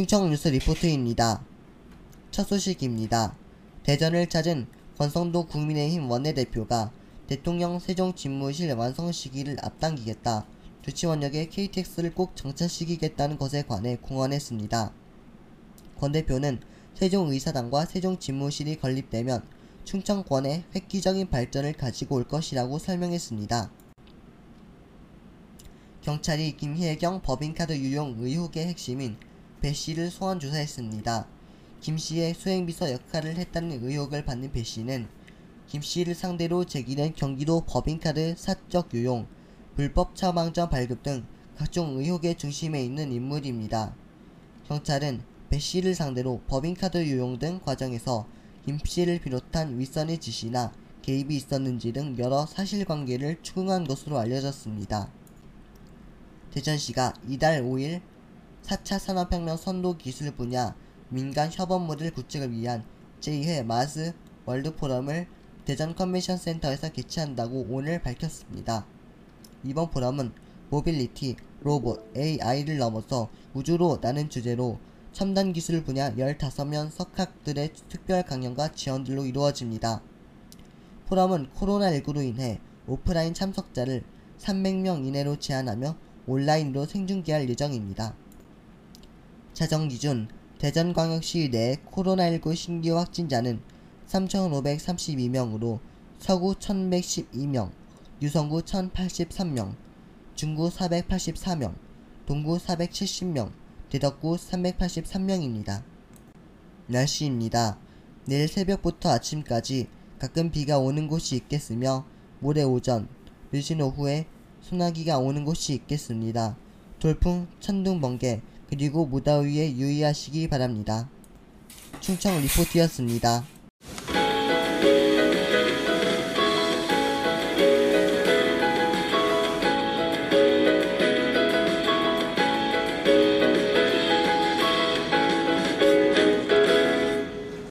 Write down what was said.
충청 뉴스 리포트입니다. 첫 소식입니다. 대전을 찾은 권성도 국민의힘 원내대표가 대통령 세종 집무실 완성 시기를 앞당기겠다. 조치원역에 KTX를 꼭 정차시키겠다는 것에 관해 공언했습니다. 권 대표는 세종의사당과 세종집무실이 건립되면 충청권의 획기적인 발전을 가지고 올 것이라고 설명했습니다. 경찰이 김혜경 법인카드 유용 의혹의 핵심인 배 씨를 소환 조사했습니다. 김 씨의 수행비서 역할을 했다는 의혹을 받는 배 씨는 김 씨를 상대로 제기된 경기도 법인카드 사적 유용, 불법 처방전 발급 등 각종 의혹의 중심에 있는 인물입니다. 경찰은 배 씨를 상대로 법인카드 유용 등 과정에서 김 씨를 비롯한 윗선의 지시나 개입이 있었는지 등 여러 사실관계를 추궁한 것으로 알려졌습니다. 대전시가 이달 5일 4차 산업혁명 선도 기술 분야 민간 협업 모델 구축을 위한 제2회 MARS World Forum을 대전 컨벤션 센터에서 개최한다고 오늘 밝혔습니다. 이번 포럼은 모빌리티, 로봇, AI를 넘어서 우주로 나는 주제로 첨단 기술 분야 15명 석학들의 특별 강연과 지원들로 이루어집니다. 포럼은 코로나19로 인해 오프라인 참석자를 300명 이내로 제한하며 온라인으로 생중계할 예정입니다. 자정 기준 대전광역시 내 코로나19 신규 확진자는 3,532명으로 서구 1,112명, 유성구 1,083명, 중구 484명, 동구 470명, 대덕구 383명입니다. 날씨입니다. 내일 새벽부터 아침까지 가끔 비가 오는 곳이 있겠으며 모레 오전, 늦은 오후에 소나기가 오는 곳이 있겠습니다. 돌풍, 천둥, 번개, 그리고 무더위에 유의하시기 바랍니다. 충청 리포트였습니다.